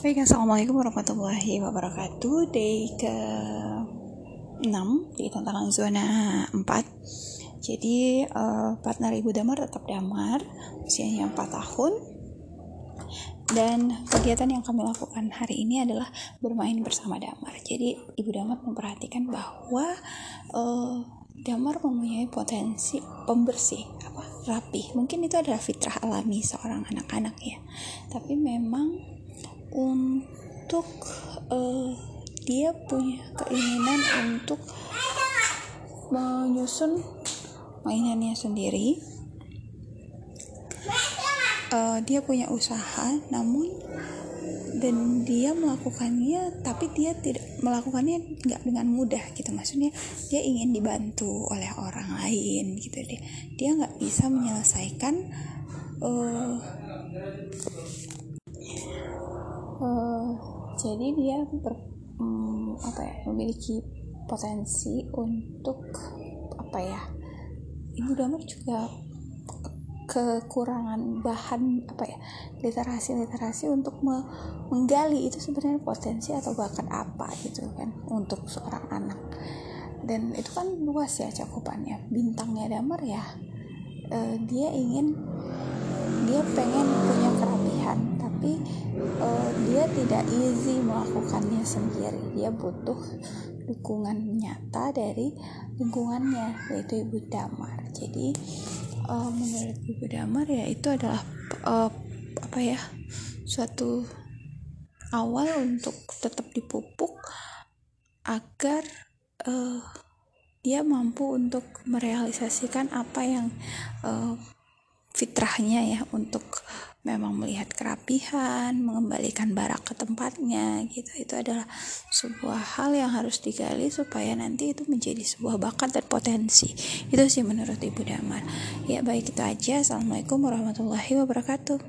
Baik, Assalamualaikum warahmatullahi wabarakatuh. Day ke 6 di tantangan zona 4 Jadi uh, partner Ibu Damar tetap Damar Usianya 4 tahun. Dan kegiatan yang kami lakukan hari ini adalah bermain bersama Damar. Jadi Ibu Damar memperhatikan bahwa uh, Damar mempunyai potensi pembersih apa rapi. Mungkin itu adalah fitrah alami seorang anak-anak ya. Tapi memang untuk uh, dia punya keinginan untuk menyusun mainannya sendiri. Uh, dia punya usaha namun dan dia melakukannya tapi dia tidak melakukannya nggak dengan mudah gitu. Maksudnya dia ingin dibantu oleh orang lain gitu dia dia nggak bisa menyelesaikan uh, jadi dia ber, um, apa ya memiliki potensi untuk apa ya ibu damar juga kekurangan bahan apa ya literasi literasi untuk me menggali itu sebenarnya potensi atau bakat apa gitu kan untuk seorang anak. Dan itu kan luas ya cakupannya. Bintangnya damar ya uh, dia ingin dia pengen tidak easy melakukannya sendiri. Dia butuh dukungan nyata dari lingkungannya yaitu ibu damar. Jadi uh, menurut ibu damar ya itu adalah uh, apa ya suatu awal untuk tetap dipupuk agar uh, dia mampu untuk merealisasikan apa yang uh, fitrahnya ya untuk memang melihat kerapihan, mengembalikan barak ke tempatnya gitu. Itu adalah sebuah hal yang harus digali supaya nanti itu menjadi sebuah bakat dan potensi. Itu sih menurut Ibu Damar. Ya baik itu aja. Assalamualaikum warahmatullahi wabarakatuh.